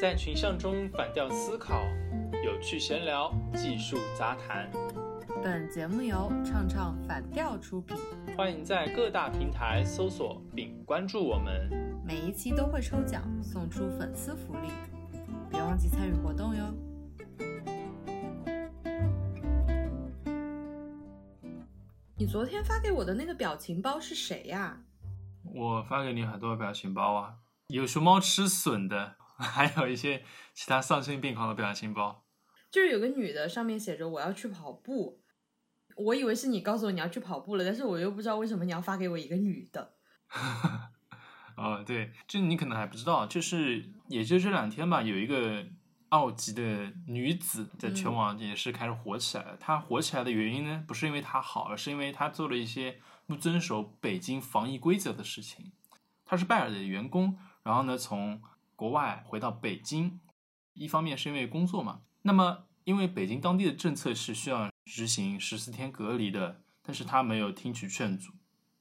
在群像中反调思考，有趣闲聊，技术杂谈。本节目由唱唱反调出品，欢迎在各大平台搜索并关注我们。每一期都会抽奖送出粉丝福利，别忘记参与活动哟。你昨天发给我的那个表情包是谁呀？我发给你很多表情包啊，有熊猫吃笋的，还有一些其他丧心病狂的表情包。就是有个女的，上面写着我要去跑步，我以为是你告诉我你要去跑步了，但是我又不知道为什么你要发给我一个女的。哦，对，这你可能还不知道，就是也就这两天吧，有一个奥籍的女子在全网也是开始火起来了。她火起来的原因呢，不是因为她好，而是因为她做了一些不遵守北京防疫规则的事情。她是拜耳的员工，然后呢从国外回到北京，一方面是因为工作嘛。那么因为北京当地的政策是需要执行十四天隔离的，但是他没有听取劝阻。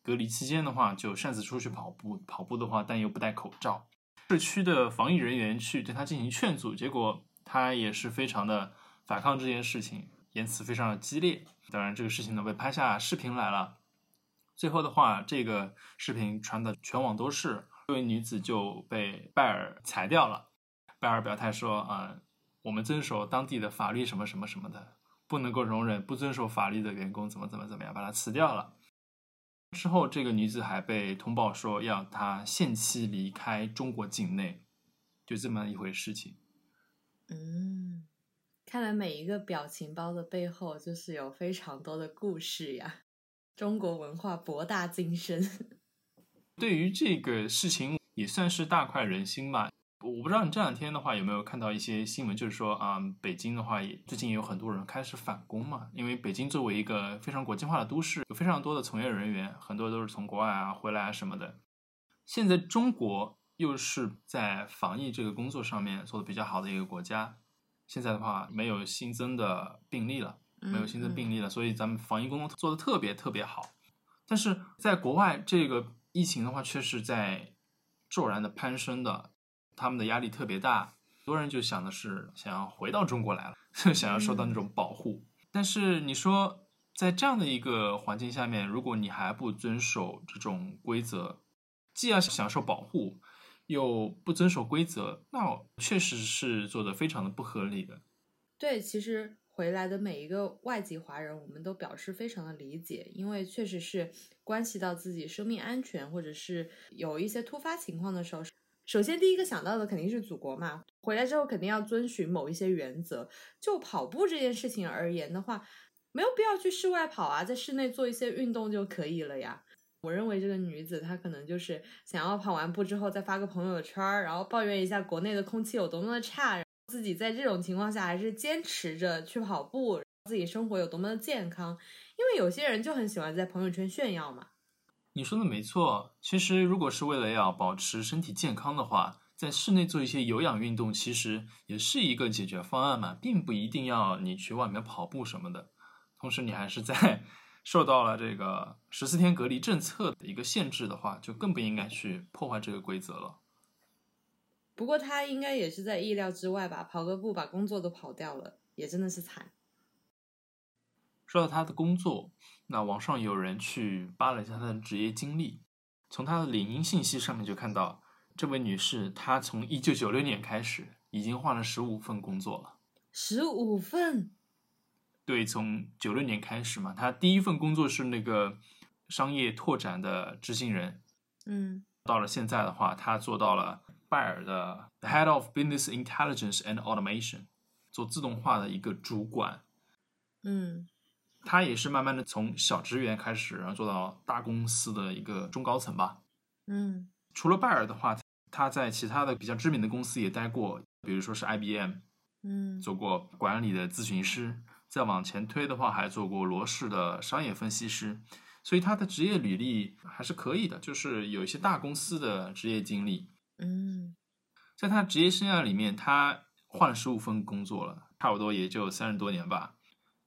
隔离期间的话，就擅自出去跑步。跑步的话，但又不戴口罩。市区的防疫人员去对他进行劝阻，结果他也是非常的反抗这件事情，言辞非常的激烈。当然，这个事情呢被拍下视频来了。最后的话，这个视频传的全网都是，这位女子就被拜尔裁掉了。拜尔表态说：“啊，我们遵守当地的法律，什么什么什么的，不能够容忍不遵守法律的员工怎么怎么怎么样，把他辞掉了。”之后，这个女子还被通报说要她限期离开中国境内，就这么一回事情。嗯，看来每一个表情包的背后就是有非常多的故事呀。中国文化博大精深。对于这个事情，也算是大快人心吧。我不知道你这两天的话有没有看到一些新闻，就是说啊，北京的话也最近也有很多人开始返工嘛。因为北京作为一个非常国际化的都市，有非常多的从业人员，很多都是从国外啊回来啊什么的。现在中国又是在防疫这个工作上面做的比较好的一个国家。现在的话没有新增的病例了，没有新增病例了，所以咱们防疫工作做的特别特别好。但是在国外，这个疫情的话确实在骤然的攀升的。他们的压力特别大，很多人就想的是想要回到中国来了，想要受到那种保护。但是你说在这样的一个环境下面，如果你还不遵守这种规则，既要享受保护，又不遵守规则，那确实是做的非常的不合理的。对，其实回来的每一个外籍华人，我们都表示非常的理解，因为确实是关系到自己生命安全，或者是有一些突发情况的时候。首先，第一个想到的肯定是祖国嘛。回来之后肯定要遵循某一些原则。就跑步这件事情而言的话，没有必要去室外跑啊，在室内做一些运动就可以了呀。我认为这个女子她可能就是想要跑完步之后再发个朋友圈，然后抱怨一下国内的空气有多么的差，自己在这种情况下还是坚持着去跑步，自己生活有多么的健康。因为有些人就很喜欢在朋友圈炫耀嘛。你说的没错，其实如果是为了要保持身体健康的话，在室内做一些有氧运动，其实也是一个解决方案嘛，并不一定要你去外面跑步什么的。同时，你还是在 受到了这个十四天隔离政策的一个限制的话，就更不应该去破坏这个规则了。不过他应该也是在意料之外吧，跑个步把工作都跑掉了，也真的是惨。说到他的工作，那网上有人去扒了一下他的职业经历，从他的领英信息上面就看到，这位女士她从一九九六年开始已经换了十五份工作了。十五份？对，从九六年开始嘛，她第一份工作是那个商业拓展的执行人，嗯，到了现在的话，她做到了拜耳的 Head of Business Intelligence and Automation，做自动化的一个主管，嗯。他也是慢慢的从小职员开始，然后做到大公司的一个中高层吧。嗯，除了拜耳的话，他在其他的比较知名的公司也待过，比如说是 IBM，嗯，做过管理的咨询师。再往前推的话，还做过罗氏的商业分析师。所以他的职业履历还是可以的，就是有一些大公司的职业经历。嗯，在他职业生涯里面，他换了十五份工作了，差不多也就三十多年吧。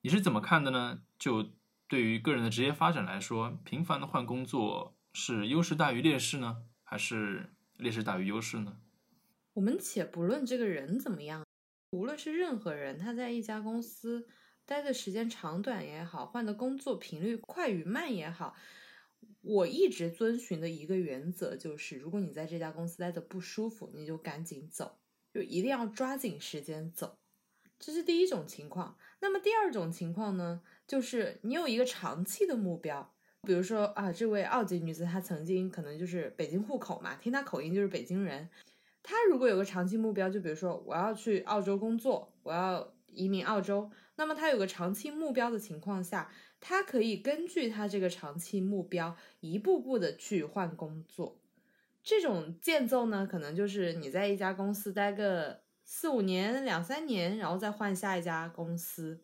你是怎么看的呢？就对于个人的职业发展来说，频繁的换工作是优势大于劣势呢，还是劣势大于优势呢？我们且不论这个人怎么样，无论是任何人，他在一家公司待的时间长短也好，换的工作频率快与慢也好，我一直遵循的一个原则就是：如果你在这家公司待的不舒服，你就赶紧走，就一定要抓紧时间走。这是第一种情况。那么第二种情况呢，就是你有一个长期的目标，比如说啊，这位澳籍女子她曾经可能就是北京户口嘛，听她口音就是北京人。她如果有个长期目标，就比如说我要去澳洲工作，我要移民澳洲，那么她有个长期目标的情况下，他可以根据他这个长期目标一步步的去换工作。这种渐奏呢，可能就是你在一家公司待个。四五年、两三年，然后再换下一家公司。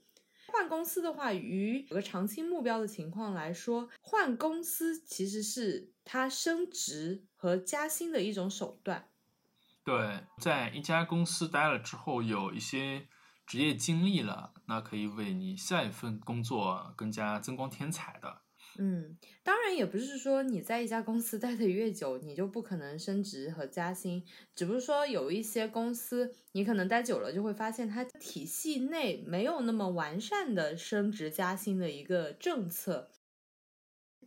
换公司的话，于有个长期目标的情况来说，换公司其实是他升职和加薪的一种手段。对，在一家公司待了之后，有一些职业经历了，那可以为你下一份工作更加增光添彩的。嗯，当然也不是说你在一家公司待的越久，你就不可能升职和加薪。只不是说有一些公司，你可能待久了就会发现它体系内没有那么完善的升职加薪的一个政策。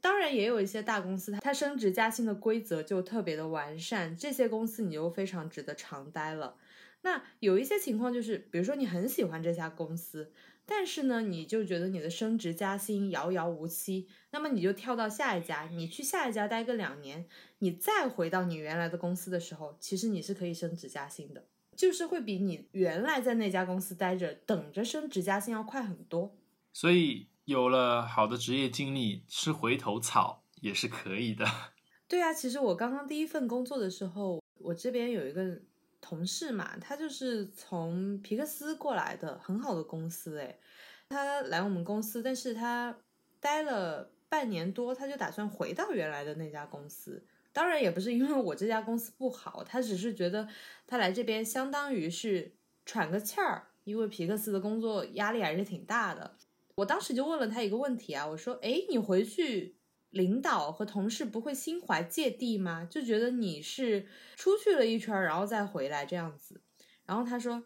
当然也有一些大公司，它升职加薪的规则就特别的完善，这些公司你就非常值得长待了。那有一些情况就是，比如说你很喜欢这家公司。但是呢，你就觉得你的升职加薪遥遥无期，那么你就跳到下一家，你去下一家待个两年，你再回到你原来的公司的时候，其实你是可以升职加薪的，就是会比你原来在那家公司待着等着升职加薪要快很多。所以有了好的职业经历，吃回头草也是可以的。对啊，其实我刚刚第一份工作的时候，我这边有一个。同事嘛，他就是从皮克斯过来的，很好的公司诶。他来我们公司，但是他待了半年多，他就打算回到原来的那家公司。当然也不是因为我这家公司不好，他只是觉得他来这边相当于是喘个气儿，因为皮克斯的工作压力还是挺大的。我当时就问了他一个问题啊，我说：“诶，你回去？”领导和同事不会心怀芥蒂吗？就觉得你是出去了一圈，然后再回来这样子。然后他说：“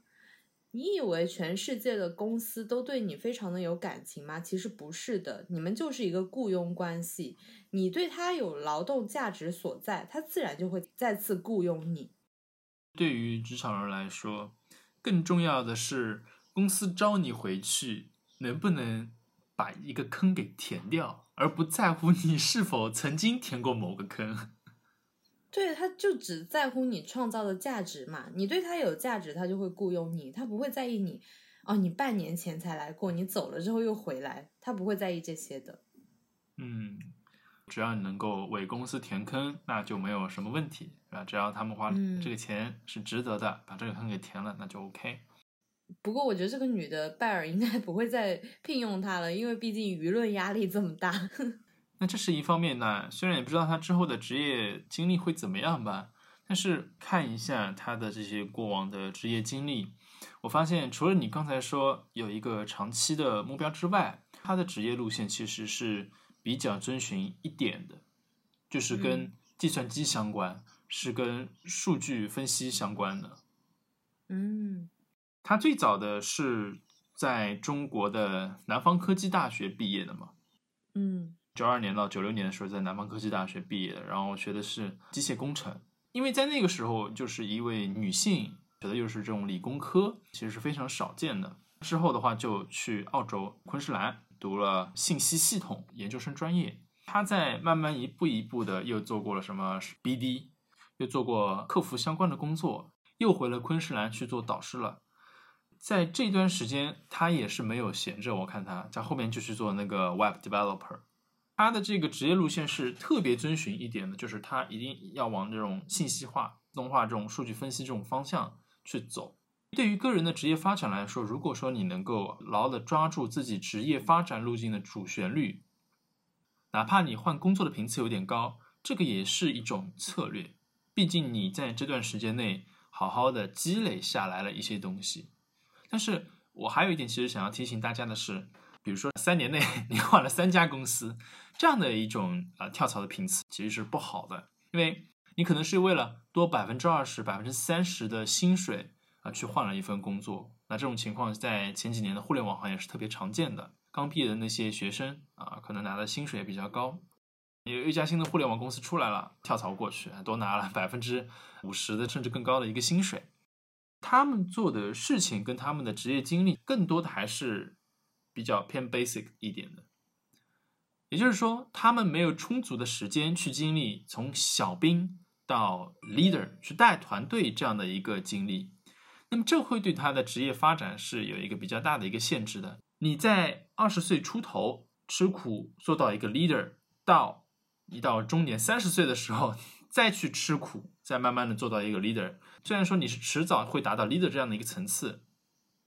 你以为全世界的公司都对你非常的有感情吗？其实不是的，你们就是一个雇佣关系。你对他有劳动价值所在，他自然就会再次雇佣你。对于职场人来说，更重要的是公司招你回去，能不能把一个坑给填掉。”而不在乎你是否曾经填过某个坑，对，他就只在乎你创造的价值嘛。你对他有价值，他就会雇佣你，他不会在意你。哦，你半年前才来过，你走了之后又回来，他不会在意这些的。嗯，只要你能够为公司填坑，那就没有什么问题，是吧？只要他们花这个钱是值得的，把这个坑给填了，那就 OK。不过我觉得这个女的拜尔应该不会再聘用她了，因为毕竟舆论压力这么大。那这是一方面呢，虽然也不知道她之后的职业经历会怎么样吧，但是看一下她的这些过往的职业经历，我发现除了你刚才说有一个长期的目标之外，她的职业路线其实是比较遵循一点的，就是跟计算机相关，是跟数据分析相关的。嗯。他最早的是在中国的南方科技大学毕业的嘛？嗯，九二年到九六年的时候在南方科技大学毕业的，然后学的是机械工程。因为在那个时候，就是一位女性学的又是这种理工科，其实是非常少见的。之后的话就去澳洲昆士兰读了信息系统研究生专业。他在慢慢一步一步的又做过了什么 BD，又做过客服相关的工作，又回了昆士兰去做导师了。在这段时间，他也是没有闲着。我看他在后面就去做那个 web developer。他的这个职业路线是特别遵循一点的，就是他一定要往这种信息化、自动化这种数据分析这种方向去走。对于个人的职业发展来说，如果说你能够牢的抓住自己职业发展路径的主旋律，哪怕你换工作的频次有点高，这个也是一种策略。毕竟你在这段时间内好好的积累下来了一些东西。但是我还有一点，其实想要提醒大家的是，比如说三年内 你换了三家公司，这样的一种呃跳槽的频次其实是不好的，因为你可能是为了多百分之二十、百分之三十的薪水啊，去换了一份工作。那这种情况在前几年的互联网行业是特别常见的。刚毕业的那些学生啊，可能拿的薪水也比较高。有一家新的互联网公司出来了，跳槽过去，多拿了百分之五十的甚至更高的一个薪水。他们做的事情跟他们的职业经历，更多的还是比较偏 basic 一点的。也就是说，他们没有充足的时间去经历从小兵。到 leader 去带团队这样的一个经历，那么这会对他的职业发展是有一个比较大的一个限制的。你在二十岁出头吃苦做到一个 leader，到一到中年三十岁的时候再去吃苦，再慢慢的做到一个 leader，虽然说你是迟早会达到 leader 这样的一个层次，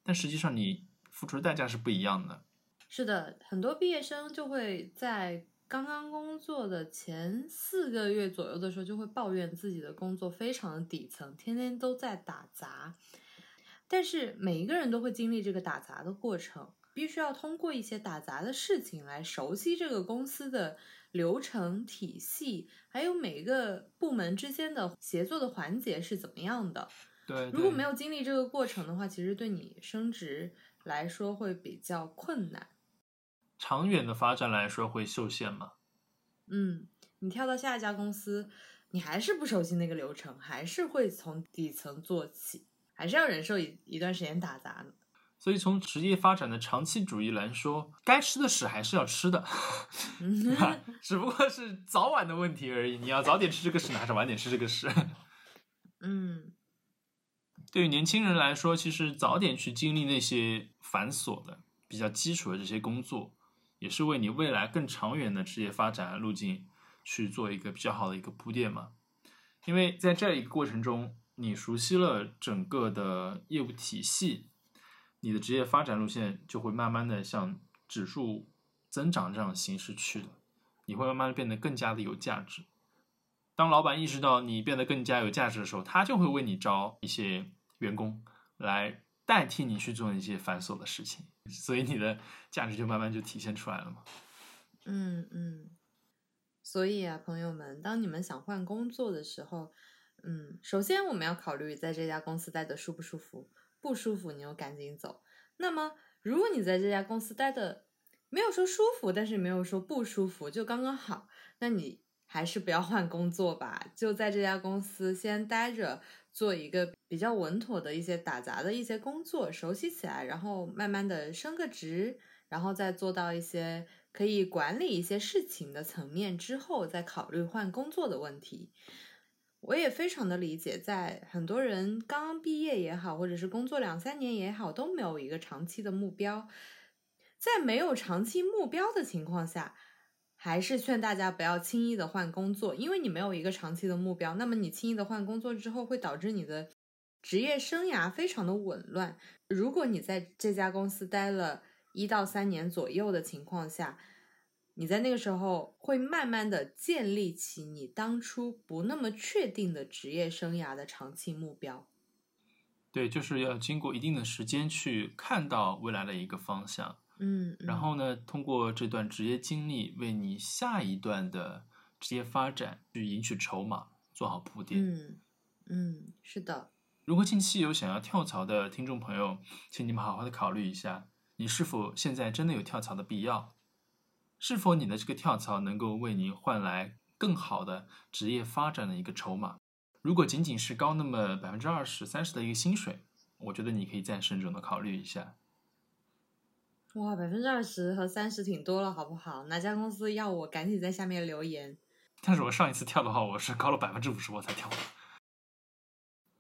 但实际上你付出的代价是不一样的。是的，很多毕业生就会在。刚刚工作的前四个月左右的时候，就会抱怨自己的工作非常的底层，天天都在打杂。但是每一个人都会经历这个打杂的过程，必须要通过一些打杂的事情来熟悉这个公司的流程体系，还有每一个部门之间的协作的环节是怎么样的。对，如果没有经历这个过程的话，其实对你升职来说会比较困难。长远的发展来说会受限吗？嗯，你跳到下一家公司，你还是不熟悉那个流程，还是会从底层做起，还是要忍受一一段时间打杂呢。所以从职业发展的长期主义来说，该吃的屎还是要吃的，只不过是早晚的问题而已。你要早点吃这个屎，还是晚点吃这个屎？嗯，对于年轻人来说，其实早点去经历那些繁琐的、比较基础的这些工作。也是为你未来更长远的职业发展路径去做一个比较好的一个铺垫嘛？因为在这一个过程中，你熟悉了整个的业务体系，你的职业发展路线就会慢慢的向指数增长这样形式去的，你会慢慢的变得更加的有价值。当老板意识到你变得更加有价值的时候，他就会为你招一些员工来。代替你去做一些繁琐的事情，所以你的价值就慢慢就体现出来了嘛。嗯嗯，所以啊，朋友们，当你们想换工作的时候，嗯，首先我们要考虑在这家公司待的舒不舒服，不舒服你就赶紧走。那么，如果你在这家公司待的没有说舒服，但是没有说不舒服，就刚刚好，那你还是不要换工作吧，就在这家公司先待着。做一个比较稳妥的一些打杂的一些工作，熟悉起来，然后慢慢的升个职，然后再做到一些可以管理一些事情的层面之后，再考虑换工作的问题。我也非常的理解，在很多人刚毕业也好，或者是工作两三年也好，都没有一个长期的目标，在没有长期目标的情况下。还是劝大家不要轻易的换工作，因为你没有一个长期的目标。那么你轻易的换工作之后，会导致你的职业生涯非常的紊乱。如果你在这家公司待了一到三年左右的情况下，你在那个时候会慢慢的建立起你当初不那么确定的职业生涯的长期目标。对，就是要经过一定的时间去看到未来的一个方向。嗯，然后呢，通过这段职业经历，为你下一段的职业发展去赢取筹码，做好铺垫。嗯嗯，是的。如果近期有想要跳槽的听众朋友，请你们好好的考虑一下，你是否现在真的有跳槽的必要？是否你的这个跳槽能够为你换来更好的职业发展的一个筹码？如果仅仅是高那么百分之二十、三十的一个薪水，我觉得你可以再慎重的考虑一下。哇，百分之二十和三十挺多了，好不好？哪家公司要我，赶紧在下面留言。但是我上一次跳的话，我是高了百分之五十我才跳的。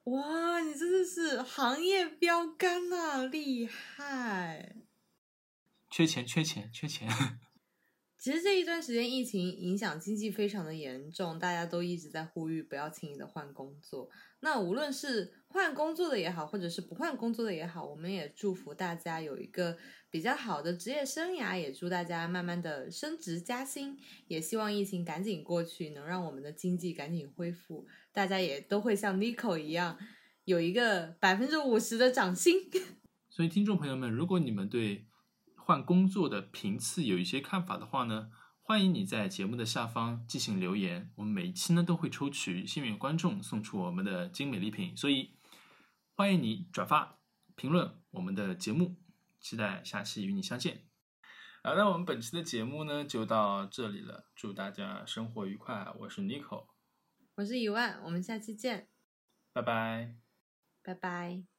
哇，你真的是行业标杆呐，厉害！缺钱，缺钱，缺钱。其实这一段时间疫情影响经济非常的严重，大家都一直在呼吁不要轻易的换工作。那无论是换工作的也好，或者是不换工作的也好，我们也祝福大家有一个比较好的职业生涯，也祝大家慢慢的升职加薪，也希望疫情赶紧过去，能让我们的经济赶紧恢复，大家也都会像 Nico 一样有一个百分之五十的涨薪。所以听众朋友们，如果你们对换工作的频次有一些看法的话呢，欢迎你在节目的下方进行留言，我们每一期呢都会抽取幸运观众送出我们的精美礼品，所以欢迎你转发、评论我们的节目，期待下期与你相见。好，那我们本期的节目呢就到这里了，祝大家生活愉快，我是 Nico，我是一万，我们下期见，拜拜。拜拜。